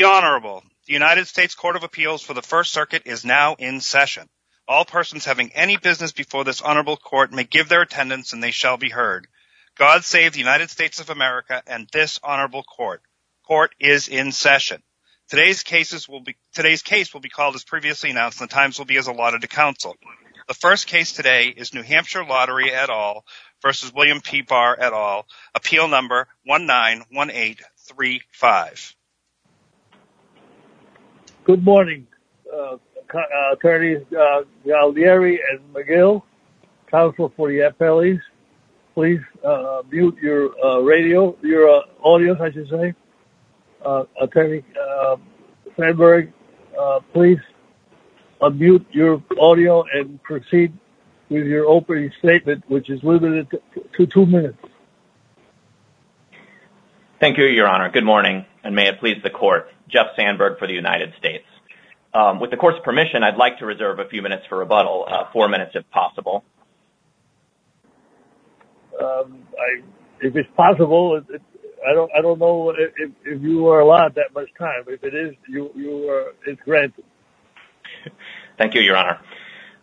The Honorable, the United States Court of Appeals for the First Circuit is now in session. All persons having any business before this Honorable Court may give their attendance and they shall be heard. God save the United States of America and this Honorable Court. Court is in session. Today's case will be called as previously announced and the times will be as allotted to counsel. The first case today is New Hampshire Lottery et al. versus William P. Barr et al. Appeal number 191835. Good morning, uh, uh, Attorneys uh, Galdieri and McGill, counsel for the appellees. Please mute your radio, your audio, I should say. Attorney Sandberg, please unmute your audio and proceed with your opening statement, which is limited to two minutes. Thank you, Your Honor. Good morning, and may it please the Court. Jeff Sandberg for the United States. Um, with the Court's permission, I'd like to reserve a few minutes for rebuttal, uh, four minutes if possible. Um, if it's possible, I don't know if you are allowed that much time. If it is, it's granted. Thank you, Your Honor.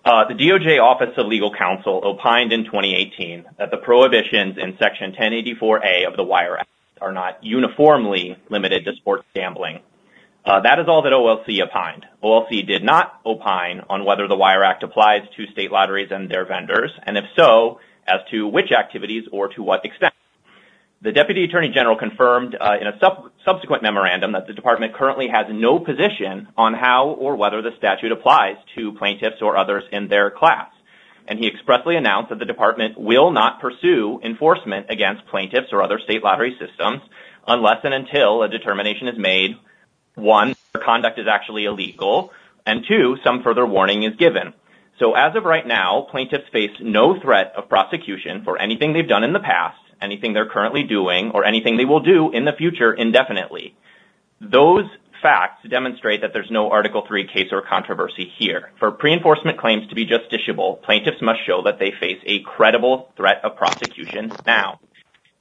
Uh, the DOJ Office of Legal Counsel opined in 2018 that the prohibitions in Section 1084A of the Wire Act are not uniformly limited to sports gambling. Uh, that is all that OLC opined. OLC did not opine on whether the Wire Act applies to state lotteries and their vendors, and if so, as to which activities or to what extent. The Deputy Attorney General confirmed uh, in a subsequent memorandum that the Department currently has no position on how or whether the statute applies to plaintiffs or others in their class. And he expressly announced that the Department will not pursue enforcement against plaintiffs or other state lottery systems unless and until a determination is made, one, their conduct is actually illegal, and two, some further warning is given. So as of right now, plaintiffs face no threat of prosecution for anything they've done in the past, anything they're currently doing, or anything they will do in the future indefinitely. Those facts demonstrate that there's no Article III case or controversy here. For pre-enforcement claims to be justiciable, plaintiffs must show that they face a credible threat of prosecution now.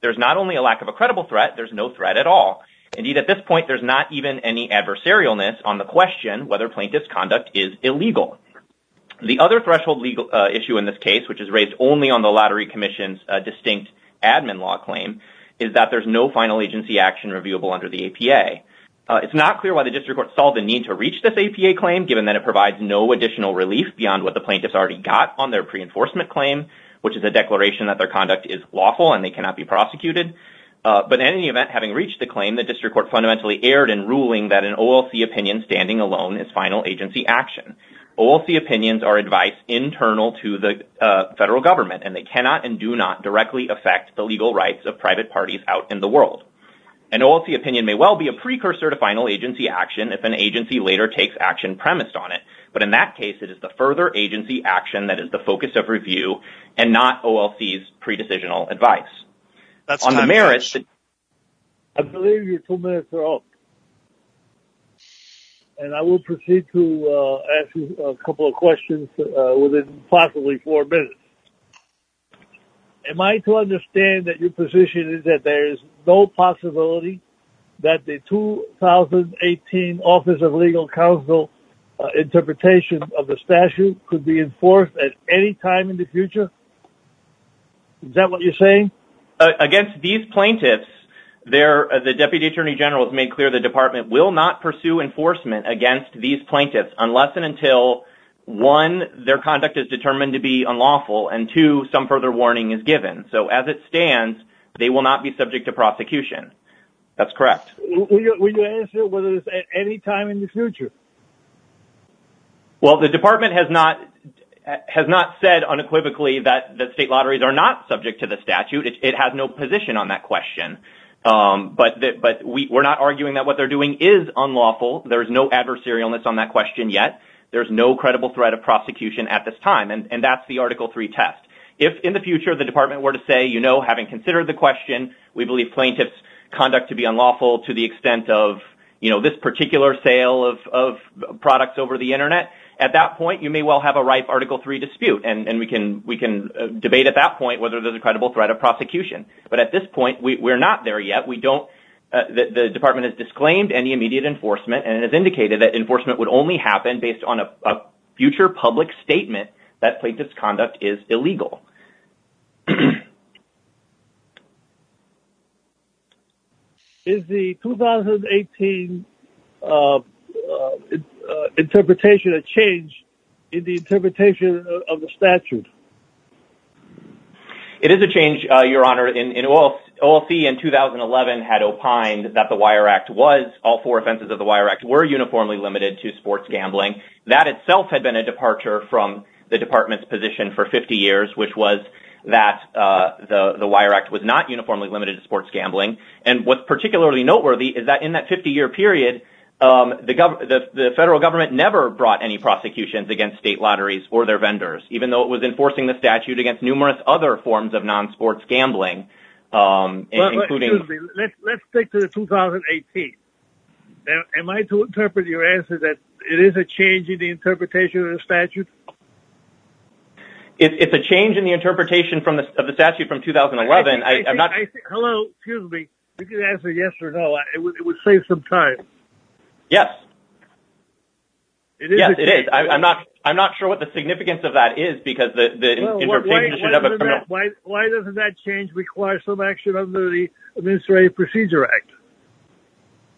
There's not only a lack of a credible threat, there's no threat at all. Indeed, at this point, there's not even any adversarialness on the question whether plaintiff's conduct is illegal. The other threshold legal uh, issue in this case, which is raised only on the Lottery Commission's uh, distinct admin law claim, is that there's no final agency action reviewable under the APA. Uh, it's not clear why the District Court saw the need to reach this APA claim, given that it provides no additional relief beyond what the plaintiffs already got on their pre-enforcement claim, which is a declaration that their conduct is lawful and they cannot be prosecuted. Uh, but in any event, having reached the claim, the District Court fundamentally erred in ruling that an OLC opinion standing alone is final agency action. OLC opinions are advice internal to the uh, federal government, and they cannot and do not directly affect the legal rights of private parties out in the world. An OLC opinion may well be a precursor to final agency action if an agency later takes action premised on it. But in that case, it is the further agency action that is the focus of review and not OLC's pre-decisional advice. On the merits... I believe your two minutes are up. And I will proceed to uh, ask you a couple of questions uh, within possibly four minutes. Am I to understand that your position is that there is no possibility that the 2018 Office of Legal Counsel uh, interpretation of the statute could be enforced at any time in the future? Is that what you're saying? Against these plaintiffs, uh, the Deputy Attorney General has made clear the Department will not pursue enforcement against these plaintiffs unless and until, one, their conduct is determined to be unlawful, and two, some further warning is given. So as it stands, they will not be subject to prosecution. That's correct. Will you answer whether it's at any time in the future? Well, the Department has not said unequivocally that state lotteries are not subject to the statute. It has no position on that question. Um but we're not arguing that what they're doing is unlawful. There's no adversarialness on that question yet. There's no credible threat of prosecution at this time, and and that's the Article III test. If in the future the Department were to say, you know, having considered the question, we believe plaintiffs' conduct to be unlawful to the extent of, you know, this particular sale of of products over the Internet, at that point you may well have a ripe Article III dispute, and we can uh, debate at that point whether there's a credible threat of prosecution. But at this point, we're not there yet. Don't uh, the department has disclaimed any immediate enforcement and has indicated that enforcement would only happen based on a future public statement that plaintiff's conduct is illegal. Is the 2018 uh, Uh, interpretation a change in the interpretation of the statute? It is a change, uh, Your Honor. In OLC in 2011 had opined that the Wire Act was, all four offenses of the Wire Act were uniformly limited to sports gambling. That itself had been a departure from the department's position for 50 years, which was that uh, the Wire Act was not uniformly limited to sports gambling. And what's particularly noteworthy is that in that 50-year period, Um, the federal government never brought any prosecutions against state lotteries or their vendors, even though it was enforcing the statute against numerous other forms of non-sports gambling, um, including... Let's stick to the 2018. Am I to interpret your answer that it is a change in the interpretation of the statute? It's a change in the interpretation of the statute from 2011. Hello. Excuse me. You can answer yes or no. It would save some time. Yes. It is a change. Yes, it is. I'm not sure what the significance of that is because the interpretation should have a criminal... Why doesn't that change require some action under the Administrative Procedure Act?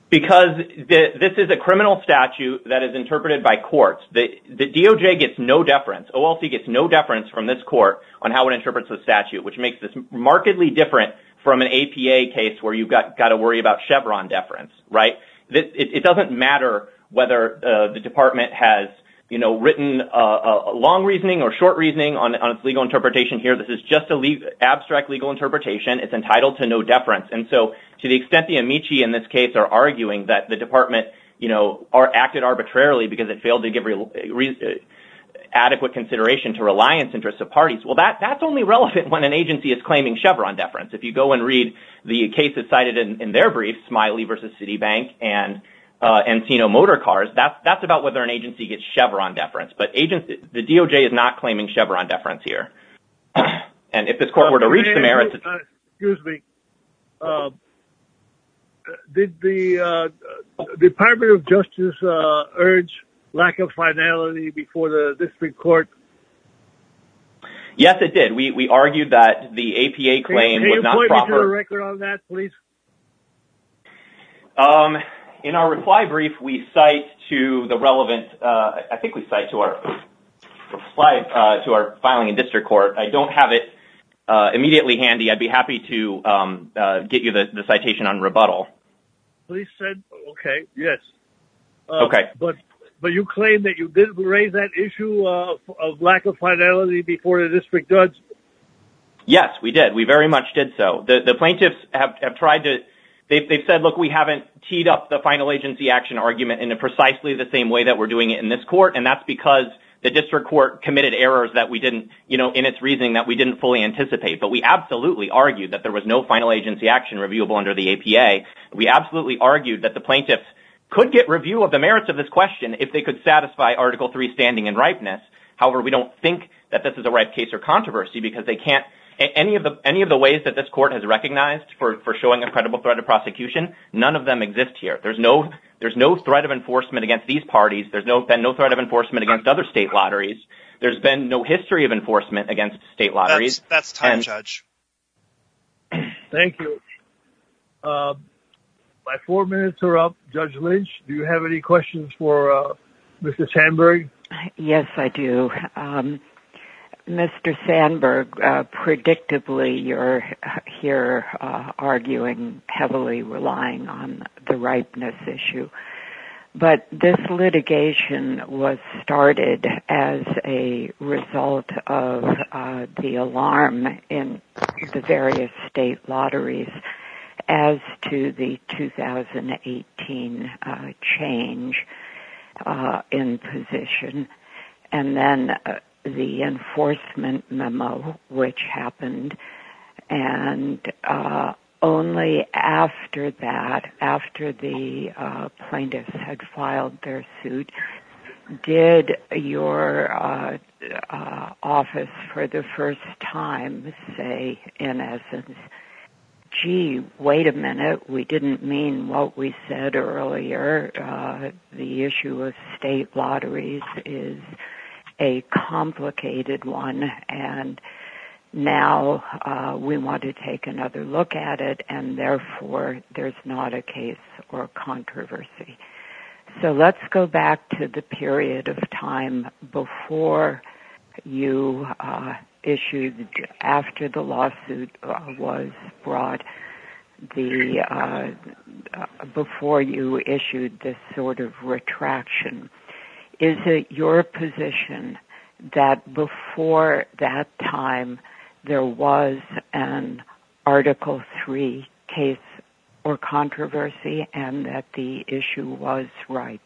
Because this is a criminal statute that is interpreted by courts. The DOJ gets no deference. OLC gets no deference from this court on how it interprets the statute, which makes this markedly different from an APA case where you've got to worry about Chevron deference, right? It doesn't matter whether uh, the department has you know, written a long reasoning or short reasoning on its legal interpretation here. This is just an abstract legal interpretation. It's entitled to no deference. And so to the extent the amici in this case are arguing that the department you know, acted arbitrarily because it failed to give adequate consideration to reliance interests of parties, well, that's only relevant when an agency is claiming Chevron deference. If you go and read the cases cited in their briefs, Smiley v. Citibank and uh, Encino Motor Cars, that's about whether an agency gets Chevron deference. But the DOJ is not claiming Chevron deference here. And if this court were to reach the merits... Uh, excuse me. Uh, did the Department of Justice urge lack of finality before the district court? Yes, it did. We argued that the APA claim was not proper. Can you point me to the record on that, please? Um, in our reply brief, we cite to the relevant... Uh, I think we cite uh, to our filing in district court. I don't have it uh, immediately handy. I'd be happy to um, get you the citation on rebuttal. Please send... Okay, yes. Okay. But you claim that you didn't raise that issue uh, of lack of finality before the district judge? Yes, we did. We very much did so. The plaintiffs have tried to... They've said, look, we haven't teed up the final agency action argument in precisely the same way that we're doing it in this court. And that's because the district court committed errors that we didn't... You know, in its reasoning that we didn't fully anticipate. But we absolutely argued that there was no final agency action reviewable under the APA. We absolutely argued that the plaintiffs could get review of the merits of this question if they could satisfy Article III standing and ripeness. However, we don't think that this is a ripe case or controversy because they can't... Any of the ways that this court has recognized for showing a credible threat of prosecution, none of them exist here. There's no threat of enforcement against these parties. There's been no threat of enforcement against other state lotteries. There's been no history of enforcement against state lotteries. That's time, Judge. Thank you. Uh, My four minutes are up. Judge Lynch, do you have any questions for uh, Mr. Sandberg? Yes, I do. Um, Mr. Sandberg, uh, predictably, you're here uh, arguing heavily relying on the ripeness issue. But this litigation was started as a result of the alarm in the various state lotteries as to the 2018 uh, change uh, in position. And then uh, the enforcement memo, which happened. And only after that, after the plaintiffs had filed their suit, did your office for the first time say, in essence, gee, wait a minute, we didn't mean what we said earlier. Uh, the issue of state lotteries is a complicated one, and now uh, we want to take another look at it, and therefore there's not a case or controversy. So let's go back to the period of time before you uh, issued, after the lawsuit uh, was brought, the uh, before you issued this sort of retraction. Is it your position that before that time there was an Article Three case or controversy and that the issue was ripe?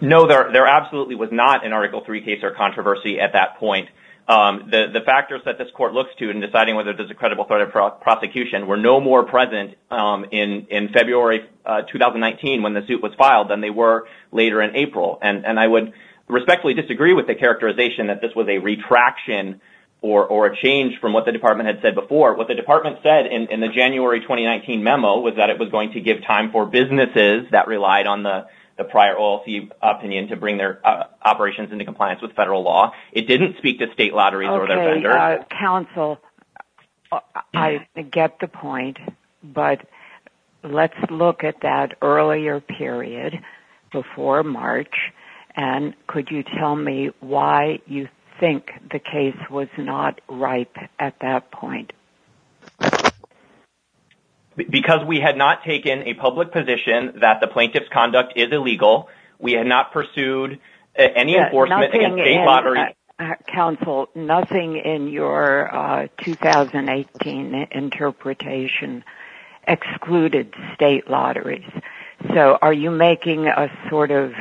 No, there absolutely was not an Article III case or controversy at that point. Um, the factors that this court looks to in deciding whether there's a credible threat of prosecution were no more present um, in February uh, 2019 when the suit was filed than they were later in April. And I would respectfully disagree with the characterization that this was a retraction or a change from what the department had said before. What the department said in the January 2019 memo was that it was going to give time for businesses that relied on the prior OLC opinion to bring their uh, operations into compliance with federal law. It didn't speak to state lotteries or their vendors. Okay, counsel, uh, I get the point, but let's look at that earlier period before March, and could you tell me why you think the case was not ripe at that point? Because we had not taken a public position that the plaintiff's conduct is illegal. We had not pursued uh, any enforcement against state lotteries. Uh, uh, counsel, nothing in your 2018 interpretation excluded state lotteries. So are you making a sort of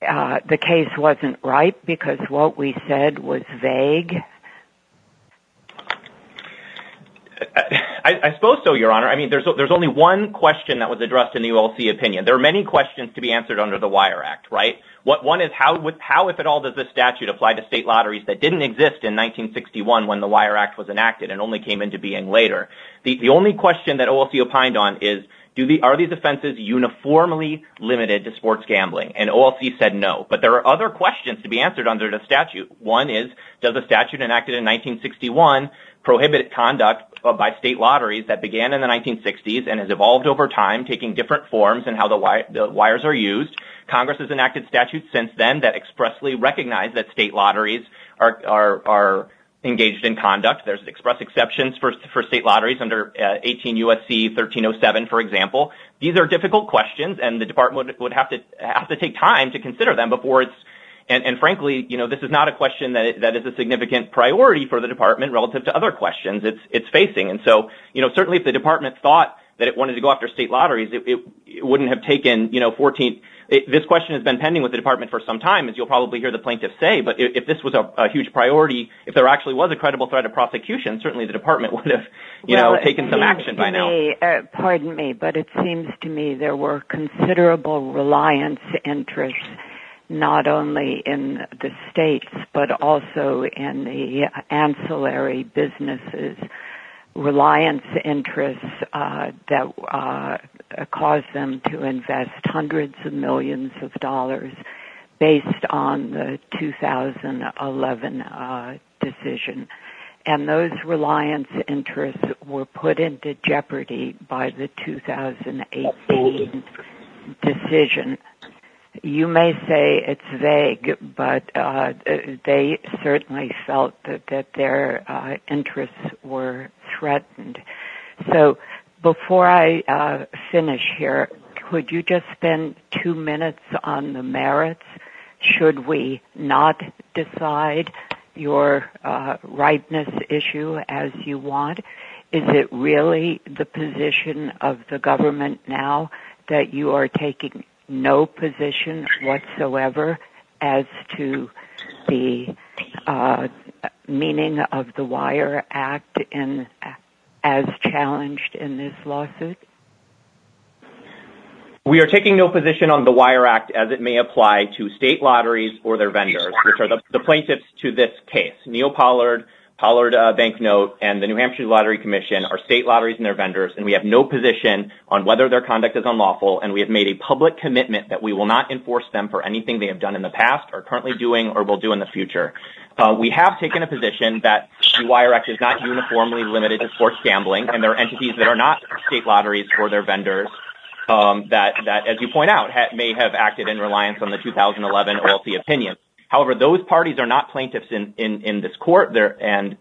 the case wasn't ripe because what we said was vague? I suppose so, Your Honor. I mean, there's only one question that was addressed in the OLC opinion. There are many questions to be answered under the Wire Act, right? One is how, if at all, does this statute apply to state lotteries that didn't exist in 1961 when the Wire Act was enacted and only came into being later? The only question that OLC opined on is, are these offenses uniformly limited to sports gambling? And OLC said no. But there are other questions to be answered under the statute. One is, does the statute enacted in 1961 prohibit conduct uh, by state lotteries that began in the 1960s and has evolved over time, taking different forms in how the wires are used? Congress has enacted statutes since then that expressly recognize that state lotteries are engaged in conduct. There's express exceptions for state lotteries under uh, 18 U.S.C. 1307, for example. These are difficult questions, and the department would have to take time to consider them before it's – and frankly, you know, this is not a question that is a significant priority for the department relative to other questions it's it's facing. And so you know, certainly if the department thought that it wanted to go after state lotteries, it wouldn't have taken you know, 14 – this question has been pending with the department for some time, as you'll probably hear the plaintiff say. But if this was a huge priority, if there actually was a credible threat of prosecution, certainly the department would have you know, taken some action by now. Uh, pardon me, but it seems to me there were considerable reliance interests not only in the states but also in the ancillary businesses, reliance interests uh, that uh, caused them to invest hundreds of millions of dollars based on the 2011 uh, decision. And those reliance interests were put into jeopardy by the 2018 decision. You may say it's vague, but uh, they certainly felt that their uh, interests were threatened. So before I uh, finish here, could you just spend two minutes on the merits? Should we not decide your ripeness issue as you want? Is it really the position of the government now that you are taking no position whatsoever as to the uh, meaning of the Wire Act as challenged in this lawsuit? We are taking no position on the Wire Act as it may apply to state lotteries or their vendors, which are the plaintiffs to this case. NeoPollard, Pollard Banknote, and the New Hampshire Lottery Commission are state lotteries and their vendors, and we have no position on whether their conduct is unlawful, and we have made a public commitment that we will not enforce them for anything they have done in the past, are currently doing, or will do in the future. We have taken a position that Act is not uniformly limited to sports gambling, and there are entities that are not state lotteries for their vendors um that, as you point out, may have acted in reliance on the 2011 OLC opinion. However, those parties are not plaintiffs in this court, and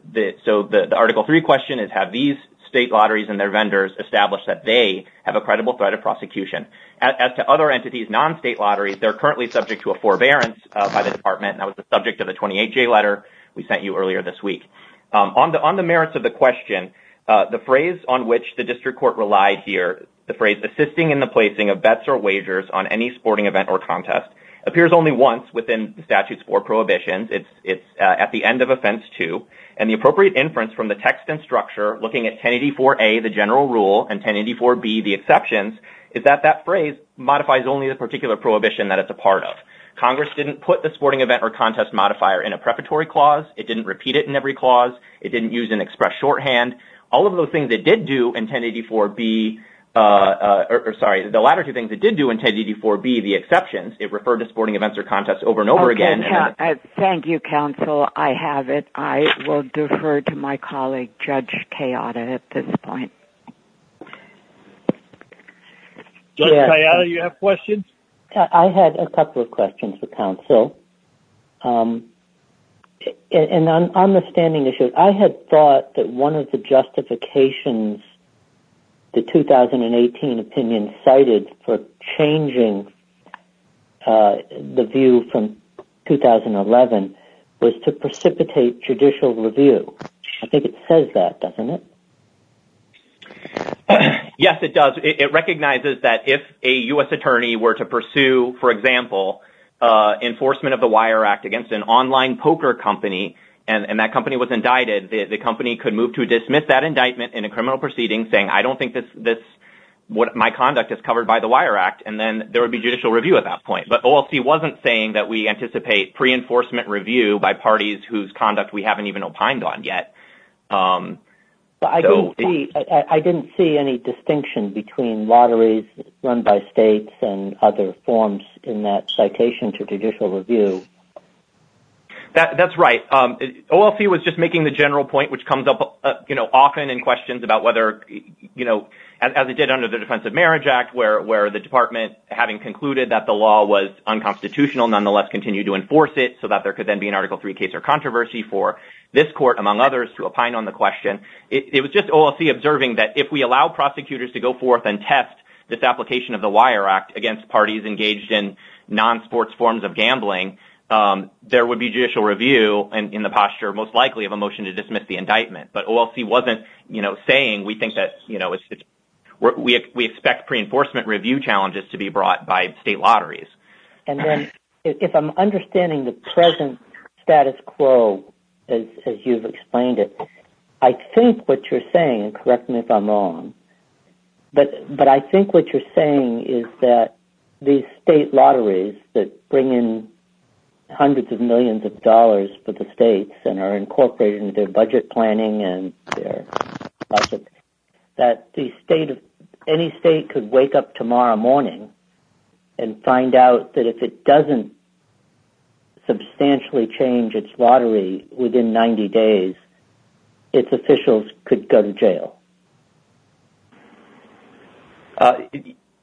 so the Article III question is, have these state lotteries and their vendors established that they have a credible threat of prosecution? As to other entities, non-state lotteries, they're currently subject to a forbearance uh, by the department, that was the subject of the 28J letter we sent you earlier this week. Um, on the merits of the question, uh, the phrase on which the district court relied here, the phrase assisting in the placing of bets or wagers on any sporting event or contest, appears only once within the statute's four prohibitions. It's uh, at the end of Offense 2, and the appropriate inference from the text and structure, looking at 1084A, the general rule, and 1084B, the exceptions, is that that phrase modifies only the particular prohibition that it's a part of. Congress didn't put the sporting event or contest modifier in a preparatory clause. It didn't repeat it in every clause. It didn't use an express shorthand. All of those things it did do in 1084B, Uh, uh, or sorry, the latter two things it did do in 1084B, the exceptions, it referred to sporting events or contests over and over again. Uh, thank you, counsel. I have it. I will defer to my colleague, Judge Kayatta, at this point. Judge Kayatta, you have questions? I had a couple of questions for counsel. Um, and on the standing issue, I had thought that one of the justifications the 2018 opinion cited for changing uh, the view from 2011 was to precipitate judicial review. I think it says that, doesn't it? Yes, it does. It recognizes that if a U.S. attorney were to pursue, for example, uh, enforcement of the Wire Act against an online poker company, and that company was indicted, the company could move to dismiss that indictment in a criminal proceeding, saying, I don't think this this, what my conduct is covered by the Wire Act, and then there would be judicial review at that point. But OLC wasn't saying that we anticipate pre-enforcement review by parties whose conduct we haven't even opined on yet. Um, I didn't see any distinction between lotteries run by states and other forms in that citation to judicial review. That's right. OLC was just making the general point, which comes up uh you know often in questions about whether, you know, as it did under the Defense of Marriage Act, where the department, having concluded that the law was unconstitutional, nonetheless continued to enforce it so that there could then be an Article III case or controversy for this court, among others, to opine on the question. It was just OLC observing that if we allow prosecutors to go forth and test this application of the Wire Act against parties engaged in non-sports forms of gambling, Um, there would be judicial review in the posture, most likely, of a motion to dismiss the indictment. But OLC wasn't you know, saying we think that we expect pre-enforcement review challenges to be brought by state lotteries. And then, if I'm understanding the present status quo, as you've explained it, I think what you're saying, and correct me if I'm wrong, but I think what you're saying is that these state lotteries that bring in hundreds of millions of dollars for the states and are incorporated into their budget planning and their budget, that the state of any state could wake up tomorrow morning and find out that if it doesn't substantially change its lottery within 90 days, its officials could go to jail. Uh,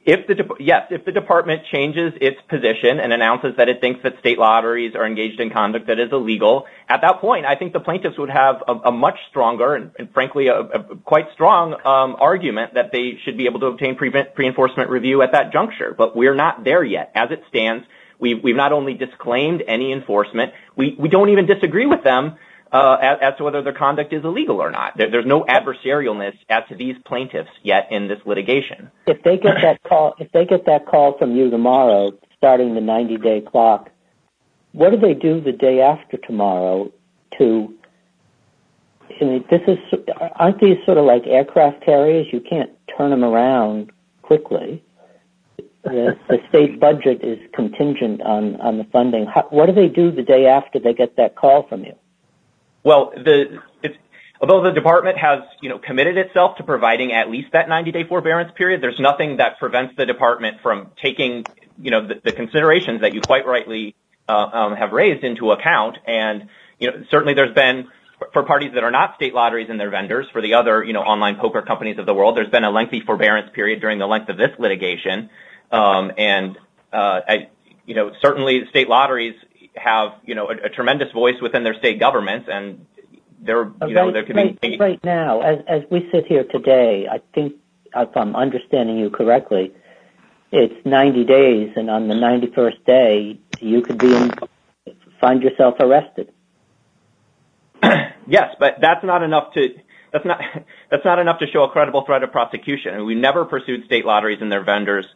If the dep yes, if the department changes its position and announces that it thinks that state lotteries are engaged in conduct that is illegal, at that point, I think the plaintiffs would have a much stronger, and frankly, a quite strong um, argument that they should be able to obtain pre-enforcement review at that juncture. But we're not there yet. As it stands, we've not only disclaimed any enforcement, we don't even disagree with them as to whether their conduct is illegal or not. There's no adversarialness as to these plaintiffs yet in this litigation. If they get that call if they get that call from you tomorrow, starting the 90-day clock, what do they do the day after tomorrow to... I mean, this is uh aren't these sort of like aircraft carriers? You can't turn them around quickly. The state budget is contingent on, on the funding. What do they do the day after they get that call from you? Well, although the department has committed itself to providing at least that 90-day forbearance period, there's nothing that prevents the department from taking the considerations that you quite rightly uh, um, have raised into account. And certainly there's been, for parties that are not state lotteries and their vendors, for the other online poker companies of the world, there's been a lengthy forbearance period during the length of this litigation. Um, and uh, certainly state lotteries have you know, a tremendous voice within their state governments. And there, you know, there could be- Right now, as as we sit here today, I think if I'm understanding you correctly, it's 90 days, and on the 91st day, you could be in, find yourself arrested. Yes, but that's not enough to that's not, that's not enough to show a credible threat of prosecution. We never pursued state lotteries and their vendors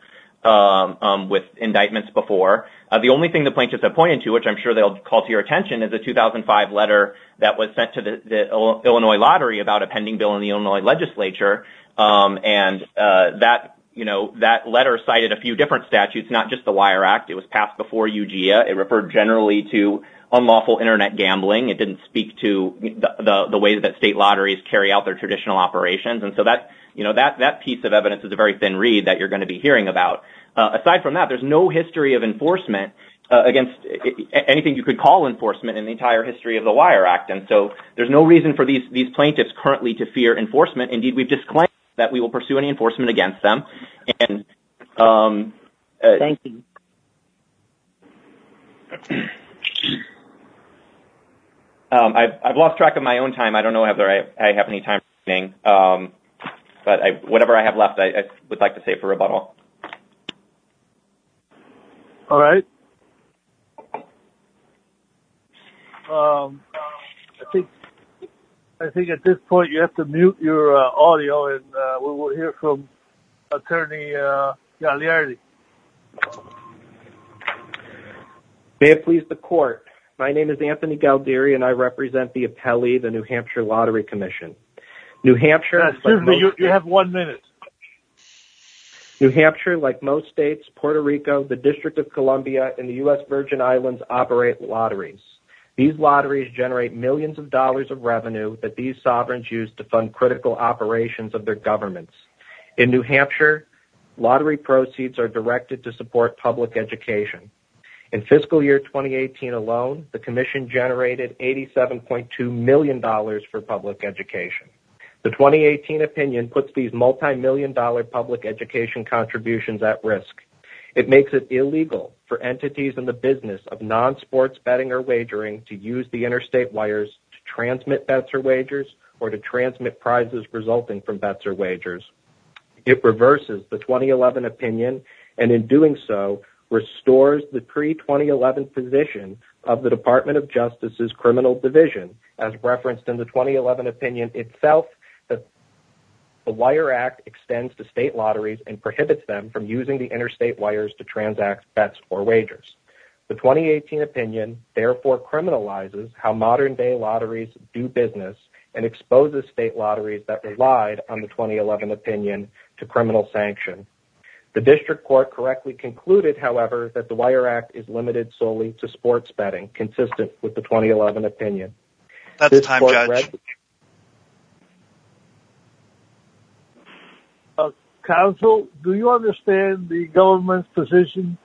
Um, um, with indictments before. Uh, the only thing the plaintiffs have pointed to, which I'm sure they'll call to your attention, is a 2005 letter that was sent to the Illinois Lottery about a pending bill in the Illinois legislature. Um, and uh, that letter cited a few different statutes, not just the Wire Act. It was passed before UGIA. It referred generally to unlawful Internet gambling. It didn't speak to the way that state lotteries carry out their traditional operations. And so that piece of evidence is a very thin read that you're going to be hearing about. Uh, aside from that, there's no history of enforcement uh, against uh, anything you could call enforcement in the entire history of the Wire Act. And so there's no reason for these plaintiffs currently to fear enforcement. Indeed, we've disclaimed that we will pursue any enforcement against them. Um, Thank you. Um, I've lost track of my own time. I don't know whether I have any time remaining. Um, But whatever I have left, I would like to say for rebuttal. All right. Um, I think at this point you have to mute your uh, audio, and uh, we will hear from Attorney uh, Galdieri. May it please the Court. My name is Anthony Galdieri, and I represent the appellee, the New Hampshire Lottery Commission. Excuse me, you have one minute. New Hampshire, like most states, Puerto Rico, the District of Columbia, and the U.S. Virgin Islands operate lotteries. These lotteries generate millions of dollars of revenue that these sovereigns use to fund critical operations of their governments. In New Hampshire, lottery proceeds are directed to support public education. In fiscal year 2018 alone, the Commission generated $87.2 million for public education. The 2018 opinion puts these multi-million dollar public education contributions at risk. It makes it illegal for entities in the business of non-sports betting or wagering to use the interstate wires to transmit bets or wagers or to transmit prizes resulting from bets or wagers. It reverses the 2011 opinion, and in doing so, restores the pre-2011 position of the Department of Justice's Criminal Division, as referenced in the 2011 opinion itself, the Wire Act extends to state lotteries and prohibits them from using the interstate wires to transact bets or wagers. The 2018 opinion therefore criminalizes how modern-day lotteries do business and exposes state lotteries that relied on the 2011 opinion to criminal sanction. The District Court correctly concluded, however, that the Wire Act is limited solely to sports betting, consistent with the 2011 opinion. That's time, Judge. Uh, counsel, do you understand the government's position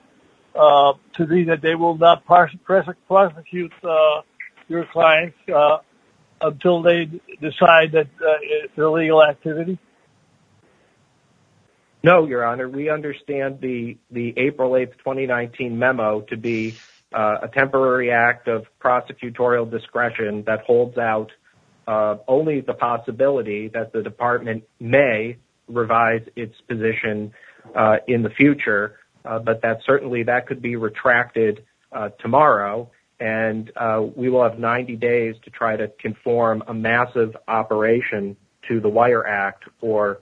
uh, to be that they will not prosecute uh, your clients until they decide that it's illegal activity? No, Your Honor. We understand the the April 8, 2019 memo to be a temporary act of prosecutorial discretion that holds out only the possibility that the Department may revise its position uh, in the future, uh, but that certainly that could be retracted uh, tomorrow, and we will have 90 days to try to conform a massive operation to the Wire Act or,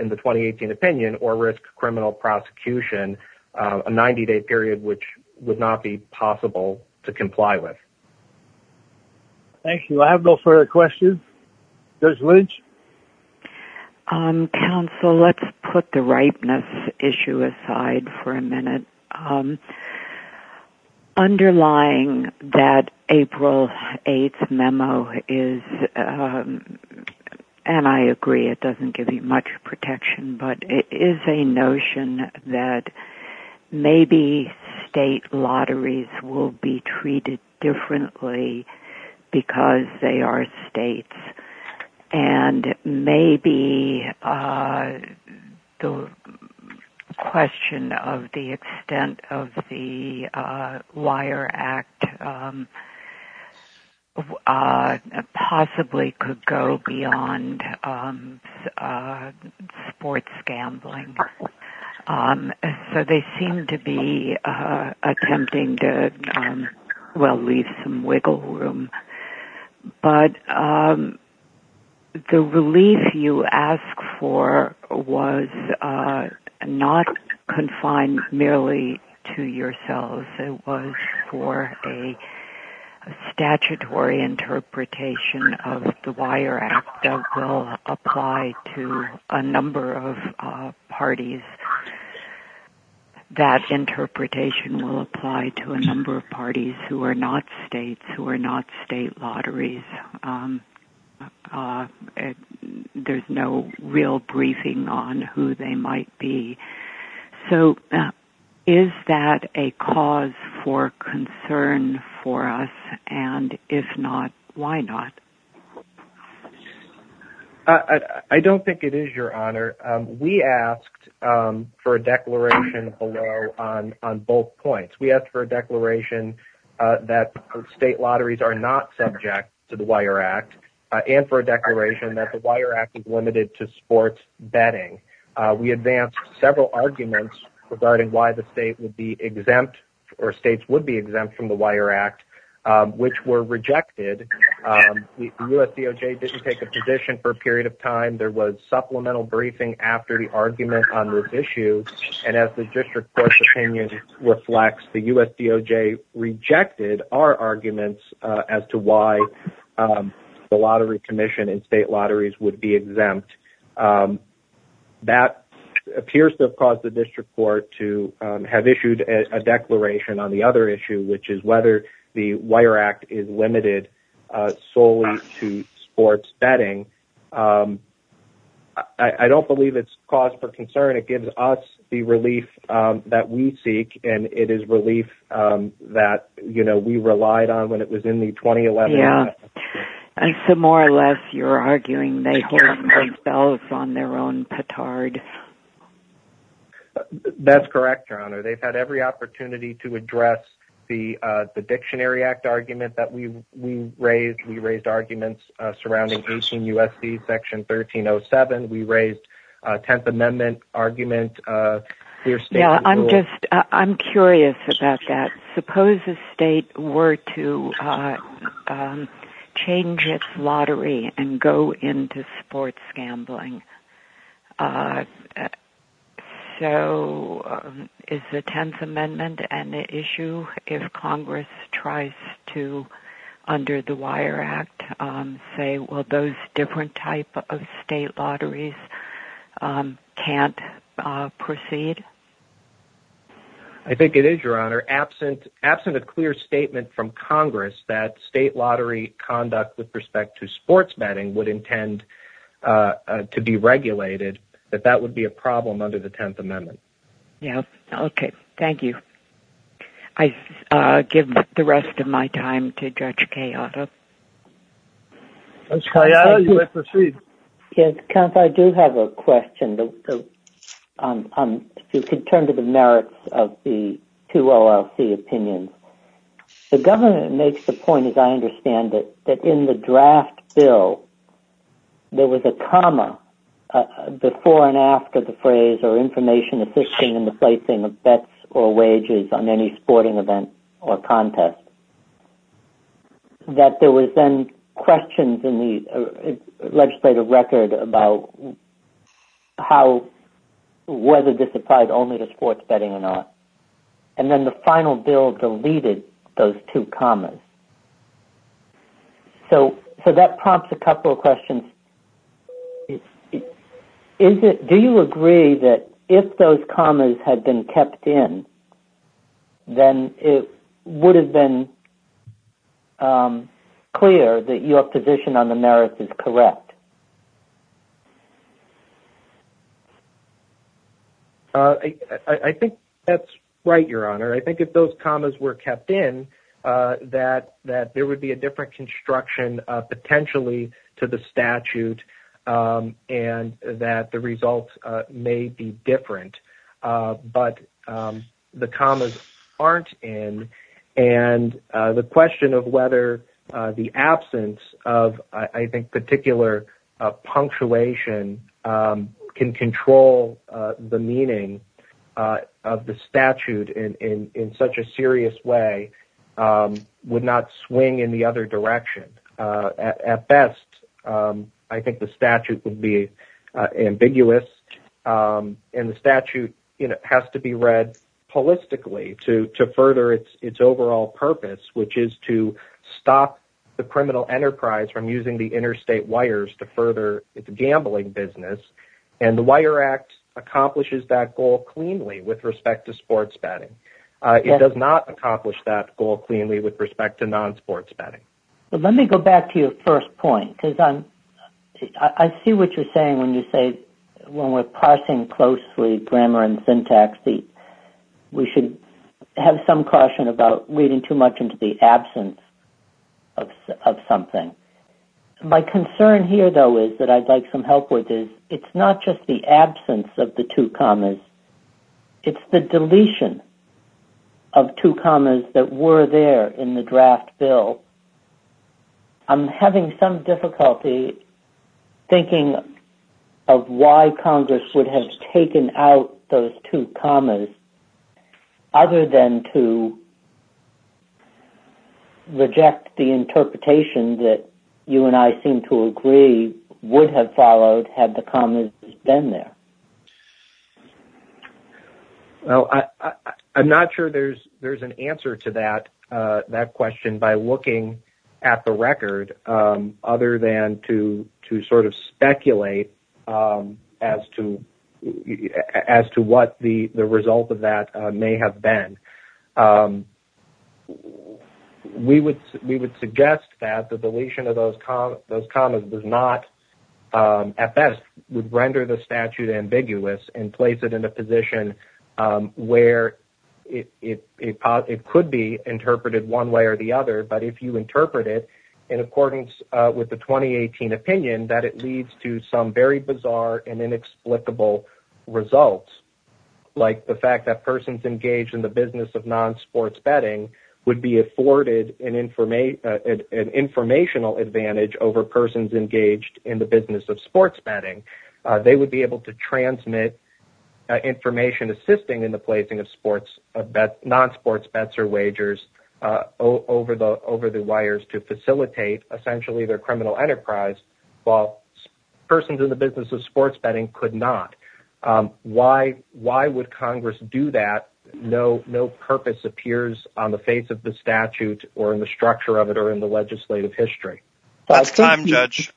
in the 2018 opinion or risk criminal prosecution, a 90-day period which would not be possible to comply with. Thank you. I have no further questions. Judge Lynch? Counsel, let's put the ripeness issue aside for a minute. underlying that April 8th memo is, um, and I agree it doesn't give you much protection, but it is a notion that maybe state lotteries will be treated differently because they are states and maybe the question of the extent of the uh, Wire Act um, uh, possibly could go beyond um, uh, sports gambling. Um, so they seem to be uh, attempting to, well, leave some wiggle room. But the relief you asked for was uh, not confined merely to yourselves. It was for a, statutory interpretation of the Wire Act that will apply to a number of uh, parties. That interpretation will apply to a number of parties who are not states, who are not state lotteries. Uh, it, there's no real briefing on who they might be. So, uh, is that a cause for concern for us? And if not, why not? I, I don't think it is, Your Honor. Um, we asked um, for a declaration below on, on both points. We asked for a declaration uh, that state lotteries are not subject to the Wire Act, and for a declaration that the Wire Act is limited to sports betting. Uh, we advanced several arguments regarding why the state would be exempt or states would be exempt from the Wire Act, um, which were rejected. Um, the, the U.S. DOJ didn't take a position for a period of time. There was supplemental briefing after the argument on this issue, and as the district court's opinion reflects, the U.S. DOJ rejected our arguments uh, as to why um, the lottery commission and state lotteries would be exempt. Um, that appears to have caused the district court to um, have issued a, declaration on the other issue, which is whether the Wire Act is limited uh, solely to sports betting. Um, I, don't believe it's cause for concern. It gives us the relief that we seek, and it is relief that you know we relied on when it was in the 2011. Yeah. And so more or less you're arguing they hold themselves on their own petard. That's correct, Your Honor. They've had every opportunity to address the uh, the Dictionary Act argument that we we raised. We raised arguments uh, surrounding 18 U.S.C. Section 1307. We raised uh, 10th Amendment argument. Uh, yeah, I'm just uh, I'm curious about that. Suppose a state were to uh, um, change its lottery and go into sports gambling. Uh, so um, is the 10th Amendment an issue if Congress tries to, under the Wire Act, um, say, well, those different type of state lotteries um, can't uh, proceed? I think it is, Your Honor. Absent a clear statement from Congress that state lottery conduct with respect to sports betting would intend uh, uh, to be regulated, that that would be a problem under the 10th Amendment. Yeah. Okay. Thank you. I uh, give the rest of my time to Judge Kayatta. Judge Kayatta, you may proceed. Yes, counsel, I do have a question. The, the if you could turn to the merits of the two OLC opinions. The government makes the point, as I understand it, that in the draft bill, there was a comma uh, before and after the phrase or information assisting in the placing of bets or wages on any sporting event or contest. That there was then questions in the uh, legislative record about how whether this applied only to sports betting or not. And then the final bill deleted those two commas. So, so that prompts a couple of questions. Is it, do you agree that if those commas had been kept in, then it, would have been um, clear that your position on the merits is correct. Uh, I think that's right, Your Honor. I think if those commas were kept in, uh that that there would be a different construction uh, potentially to the statute um, and that the results uh, may be different. But um, the commas aren't in, and the question of whether the absence of, I think, particular punctuation um, can control uh, the meaning uh, of the statute in in such a serious way um, would not swing in the other direction. Uh, at best, um, I think the statute would be ambiguous, um, and the statute you know has to be read holistically to to further its its overall purpose, which is to stop the criminal enterprise from using the interstate wires to further its gambling business. And the Wire Act accomplishes that goal cleanly with respect to sports betting. Uh, it does not accomplish that goal cleanly with respect to non-sports betting. Let me go back to your first point, because I see what you're saying when you say when we're parsing closely grammar and syntax, we should have some caution about reading too much into the absence of of something. My concern here, though, is that I'd like some help with is it's not just the absence of the two commas, it's the deletion of two commas that were there in the draft bill. I'm having some difficulty thinking of why Congress would have taken out those two commas other than to reject the interpretation that you and I seem to agree would have followed had the commas been there. Well, I'm not sure there's there's an answer to that uh, that question by looking at the record um, other than to to sort of speculate um, as to as to what the result of that uh, may have been. Um, We would we would suggest that the deletion of those commas does not, um, at best, would render the statute ambiguous and place it in a position um, where it, it, it could be interpreted one way or the other. But if you interpret it in accordance uh, with the 2018 opinion, that it leads to some very bizarre and inexplicable results, like the fact that persons engaged in the business of non-sports betting would be afforded an informational advantage over persons engaged in the business of sports betting. They would be able to transmit information assisting in the placing of non-sports bets or wagers uh over the over the wires to facilitate essentially their criminal enterprise, while persons in the business of sports betting could not. Um why why would Congress do that? No purpose appears on the face of the statute or in the structure of it or in the legislative history. That's time, Judge.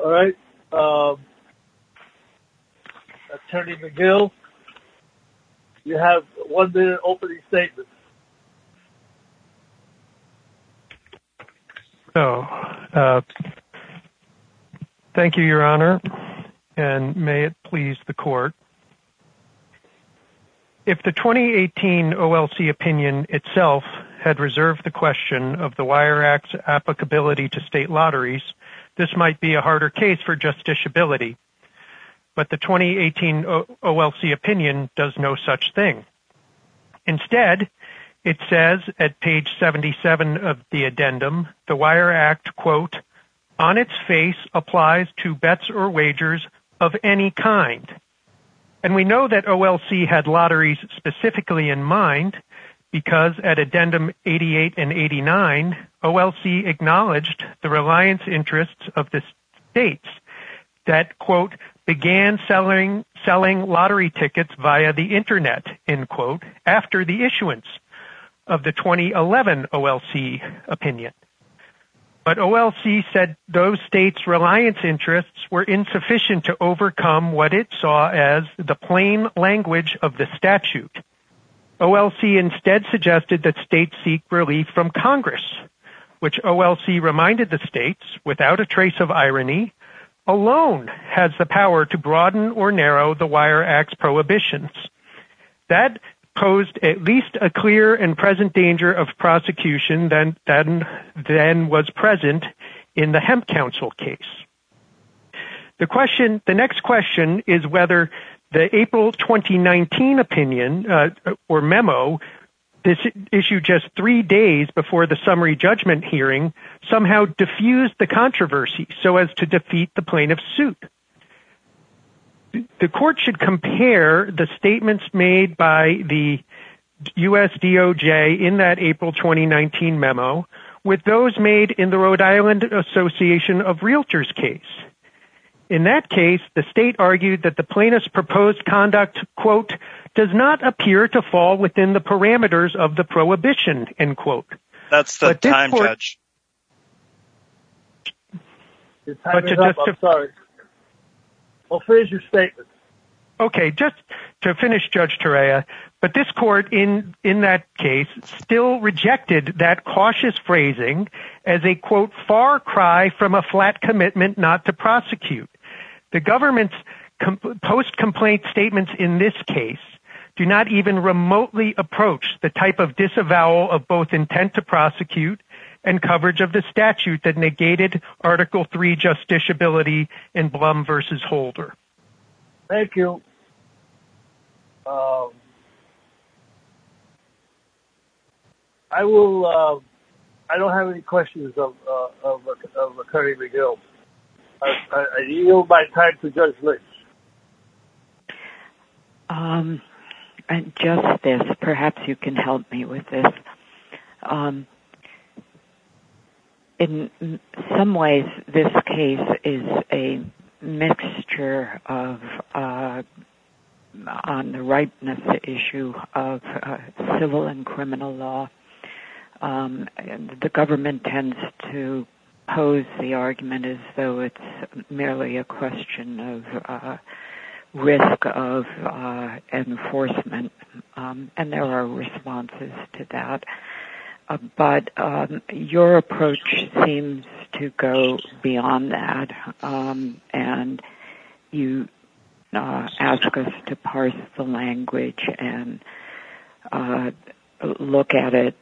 All right. Um, Attorney McGill, you have one minute opening statement. So, thank you, Your Honor, and may it please the court. If the 2018 OLC opinion itself had reserved the question of the Wire Act's applicability to state lotteries, this might be a harder case for justiciability. But the 2018 OLC opinion does no such thing. Instead, it says at page 77 of the addendum, the Wire Act, quote, on its face applies to bets or wagers of any kind. And we know that OLC had lotteries specifically in mind because at addendum 88 and 89, OLC acknowledged the reliance interests of the states that, quote, began selling selling lottery tickets via the Internet, end quote, after the issuance of the 2011 OLC opinion. But OLC said those states' reliance interests were insufficient to overcome what it saw as the plain language of the statute. OLC instead suggested that states seek relief from Congress, which OLC reminded the states, without a trace of irony, alone has the power to broaden or narrow the Wire Act's prohibitions. That posed at least a clear and present danger of prosecution than was present in the Hemp Council case. The next question is whether the April 2019 opinion uh, or memo, this issued just three days before the summary judgment hearing, somehow diffused the controversy so as to defeat the plaintiff's suit. The court should compare the statements made by the U.S. DOJ in that April 2019 memo with those made in the Rhode Island Association of Realtors case. In that case, the state argued that the plaintiff's proposed conduct, quote, does not appear to fall within the parameters of the prohibition, end quote. That's the time, Judge. Your time is up. I'm sorry. Well, finish your statement. Okay, just to finish, Judge Torruella, but this court in that case still rejected that cautious phrasing as a, quote, far cry from a flat commitment not to prosecute. The government's post-complaint statements in this case do not even remotely approach the type of disavowal of both intent to prosecute and coverage of the statute that negated Article III justiciability in Blum v. Holder. Thank you. Um, I will, um, I don't have any questions of uh, Attorney McGill. I yield my time to Judge Lynch. Um, just this, perhaps you can help me with this. In some ways, this case is a mixture of, uh, on the ripeness issue of uh, civil and criminal law. Um, the government tends to pose the argument as though it's merely a question of uh, risk of enforcement, um, and there are responses to that. Uh, but um, your approach seems to go beyond that, um, and you uh, ask us to parse the language and uh, look at it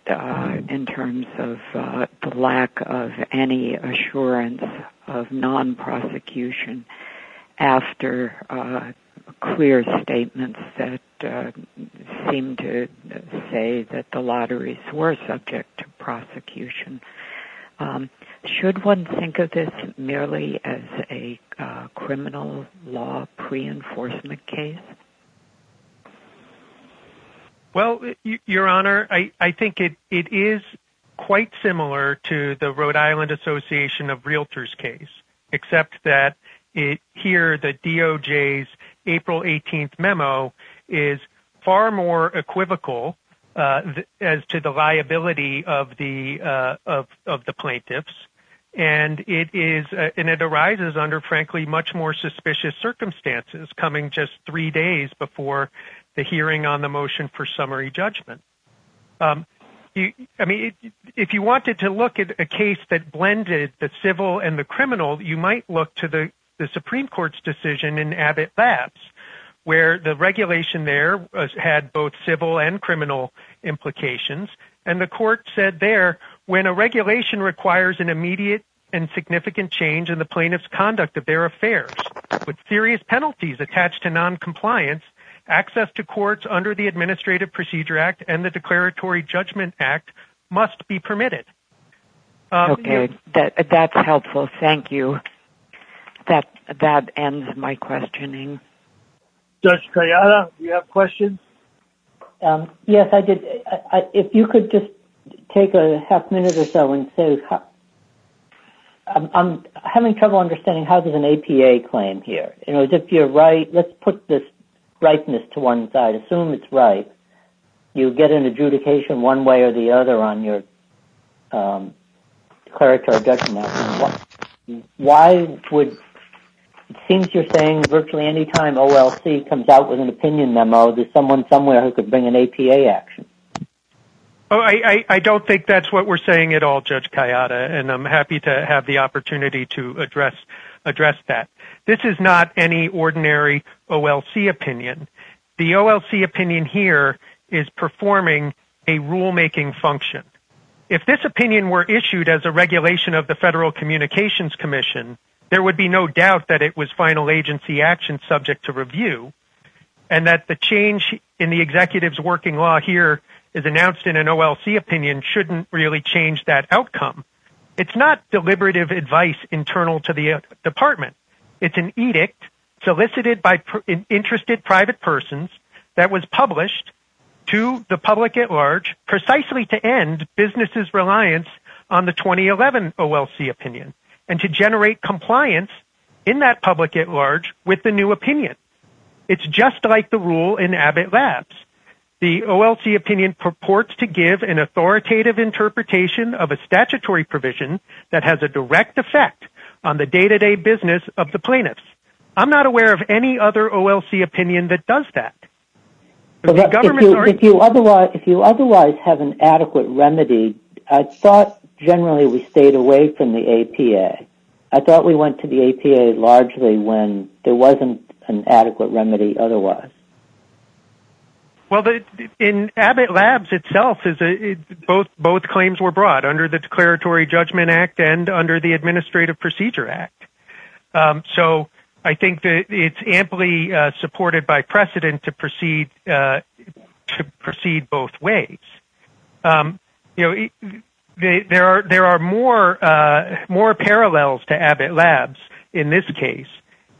in terms of the lack of any assurance of non-prosecution after clear statements that Uh, seem to say that the lotteries were subject to prosecution. Um, should one think of this merely as a uh, criminal law pre-enforcement case? Well, Your Honor, I I think it, it is quite similar to the Rhode Island Association of Realtors case, except that it, here the DOJ's April 18th memo is far more equivocal as to the liability of the uh of the plaintiffs, and it is uh and it arises under, frankly, much more suspicious circumstances, coming just three days before the hearing on the motion for summary judgment. I mean, if you wanted to look at a case that blended the civil and the criminal, you might look to the the Supreme Court's decision in Abbott Labs, where the regulation there uh, had both civil and criminal implications, and the court said there, when a regulation requires an immediate and significant change in the plaintiff's conduct of their affairs, with serious penalties attached to noncompliance, access to courts under the Administrative Procedure Act and the Declaratory Judgment Act must be permitted. Um, okay, that's helpful. Thank you. That ends my questioning. Judge Kayatta, do you have questions? Um, yes, I did. If you could just take a half minute or so and say, I'm having trouble understanding how there's an APA claim here. You know, if you're right, let's put this rightness to one side. Assume it's right. You get an adjudication one way or the other on your um, Declaratory Judgment. Why would seems you're saying virtually any time OLC comes out with an opinion memo, there's someone somewhere who could bring an APA action. Oh, I don't think that's what we're saying at all, Judge Kayatta, and I'm happy to have the opportunity to address that. This is not any ordinary OLC opinion. The OLC opinion here is performing a rulemaking function. If this opinion were issued as a regulation of the Federal Communications Commission, there would be no doubt that it was final agency action subject to review, and that the change in the executive's working law here is announced in an OLC opinion shouldn't really change that outcome. It's not deliberative advice internal to the uh, department. It's an edict solicited by interested private persons that was published to the public at large precisely to end businesses reliance on the 2011 OLC opinion and to generate compliance in that public at large with the new opinion. It's just like the rule in Abbott Labs. The OLC opinion purports to give an authoritative interpretation of a statutory provision that has a direct effect on the day-to-day business of the plaintiffs. I'm not aware of any other OLC opinion that does that. If you otherwise have an adequate remedy, I thought generally we stayed away from the APA. I thought we went to the APA largely when there wasn't an adequate remedy otherwise. Well, in Abbott Labs itself, is both both claims were brought under the Declaratory Judgment Act and under the Administrative Procedure Act. Um, so I think that it's amply uh, supported by precedent to proceed uh, to proceed both ways. Um, There are there are more uh, more parallels to Abbott Labs in this case.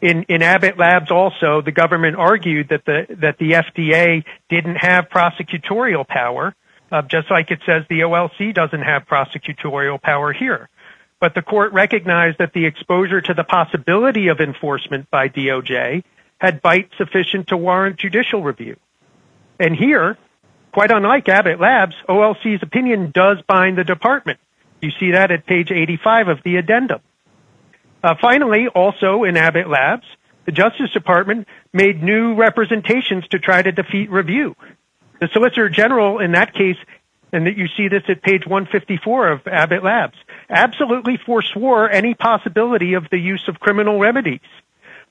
In in Abbott Labs also, the government argued that the that the FDA didn't have prosecutorial power, just like it says the OLC doesn't have prosecutorial power here. But the court recognized that the exposure to the possibility of enforcement by DOJ had bite sufficient to warrant judicial review. And here, quite unlike Abbott Labs, OLC's opinion does bind the department. You see that at page 85 of the addendum. Uh, finally, also in Abbott Labs, the Justice Department made new representations to try to defeat review. The Solicitor General in that case, and that you see this at page 154 of Abbott Labs, absolutely forswore any possibility of the use of criminal remedies.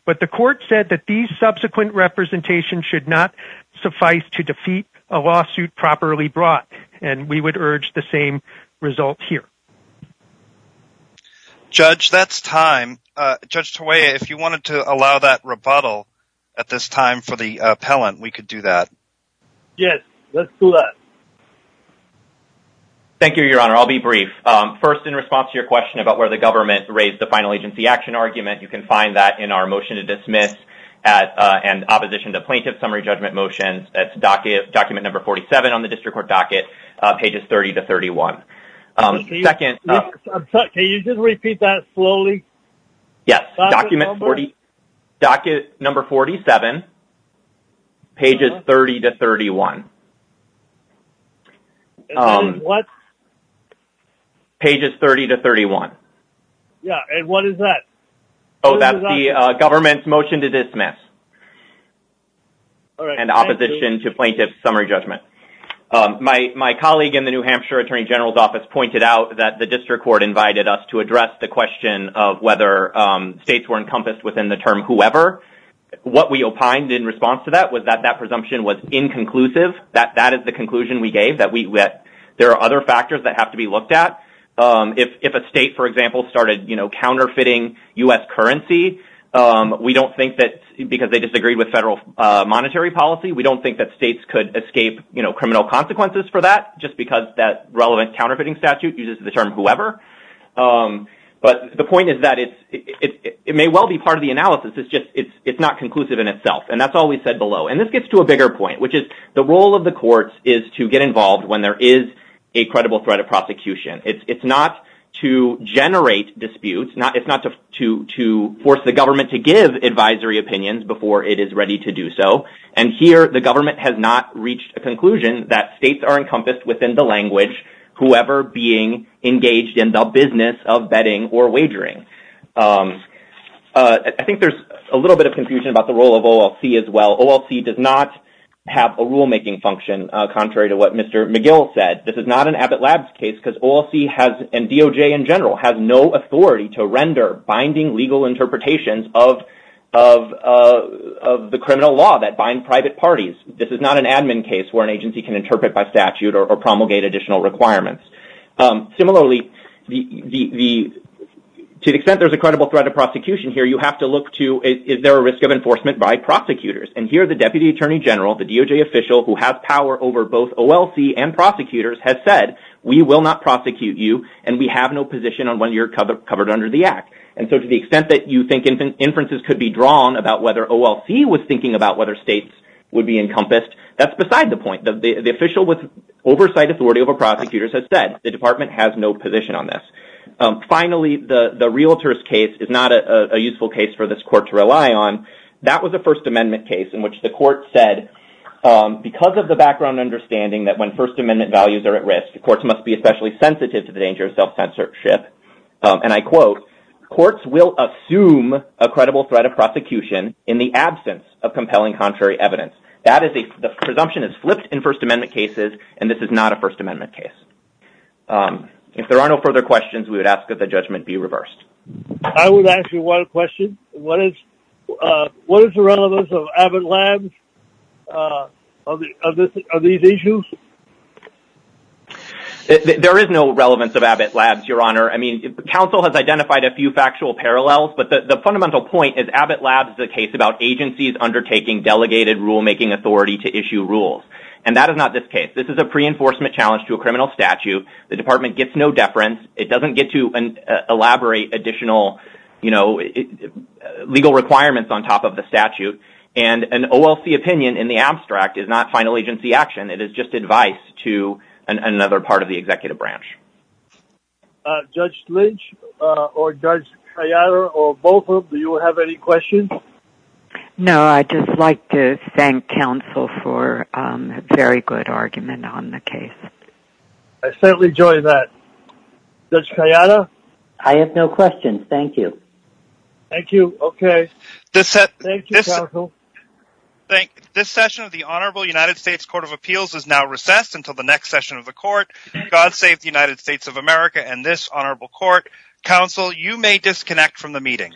But the court said that these subsequent representations should not suffice to defeat a lawsuit properly brought. And we would urge the same result here. Judge, that's time. Uh, Judge Torruella, if you wanted to allow that rebuttal at this time for the appellant, we could do that. Yes, let's do that. Thank you, Your Honor. I'll be brief. Um, first, in response to your question about where the government raised the final agency action argument, you can find that in our motion to dismiss uh, and opposition to plaintiff summary judgment motions. That's document number 47 on the district court docket, uh, pages 30 to 31. Um, second... Uh, can you just repeat that slowly? Yes, document number 47, pages uh-huh. 30 to 31. Um, what? Pages 30 to 31. Yeah, and what is that? Oh, that's the uh, government's motion to dismiss and opposition to plaintiff's summary judgment. Um, my colleague in the New Hampshire Attorney General's office pointed out that the district court invited us to address the question of whether um, states were encompassed within the term whoever. What we opined in response to that was that that presumption was inconclusive. That is the conclusion we gave, that there are other factors that have to be looked at. Um, if if a state, for example, started you know, counterfeiting U.S. currency, um, we don't think that, because they disagreed with federal uh, monetary policy, we don't think that states could escape you know criminal consequences for that, just because that relevant counterfeiting statute uses the term whoever. Um, but the point is that it it may well be part of the analysis, it's just it's it's not conclusive in itself. And that's all we said below. And this gets to a bigger point, which is the role of the courts is to get involved when there is a credible threat of prosecution. It's not to generate disputes. It's not to force the government to give advisory opinions before it is ready to do so. And here, the government has not reached a conclusion that states are encompassed within the language, whoever being engaged in the business of betting or wagering. Um, uh, I think there's a little bit of confusion about the role of OLC as well. OLC does not have a rulemaking function, contrary to what Mr. McGill said. This is not an Abbott Labs case because OLC has, and DOJ in general has no authority to render binding legal interpretations of of uh of the criminal law that bind private parties. This is not an admin case where an agency can interpret by statute or promulgate additional requirements. Similarly, to the extent there's a credible threat of prosecution here, you have to look to, is there a risk of enforcement by prosecutors? And here, the Deputy Attorney General, the DOJ official who has power over both OLC and prosecutors, has said, we will not prosecute you, and we have no position on when you're covered under the Act. And so to the extent that you think inferences could be drawn about whether OLC was thinking about whether states would be encompassed, that's beside the point. The official with oversight authority over prosecutors has said the department has no position on this. Um, finally, the realtor's case is not a useful case for this court to rely on. That was a First Amendment case in which the court said, um, because of the background understanding that when First Amendment values are at risk, courts must be especially sensitive to the danger of self-censorship. Um, and I quote, courts will assume a credible threat of prosecution in the absence of compelling contrary evidence. That is a the presumption is flipped in First Amendment cases, and this is not a First Amendment case. If there are no further questions, we would ask that the judgment be reversed. I would ask you one question. What is uh, the relevance of Abbott Labs uh, of these issues? There is no relevance of Abbott Labs, Your Honor. I mean, counsel has identified a few factual parallels, but the fundamental point is Abbott Labs is a case about agencies undertaking delegated rulemaking authority to issue rules. And that is not this case. This is a pre-enforcement challenge to a criminal statute. The department gets no deference. It doesn't get to uh, elaborate additional legal requirements on top of the statute. And an OLC opinion in the abstract is not final agency action. It is just advice to another part of the executive branch. Uh, Judge Lynch uh, or Judge Kayatta or both of them, do you have any questions? No, I'd just like to thank counsel for um, a very good argument on the case. I certainly enjoy that. Judge Kayatta? I have no questions. Thank you. Thank you. Okay. Thank you, counsel. This session of the Honorable United States Court of Appeals is now recessed until the next session of the court. God save the United States of America and this honorable court. Counsel, you may disconnect from the meeting.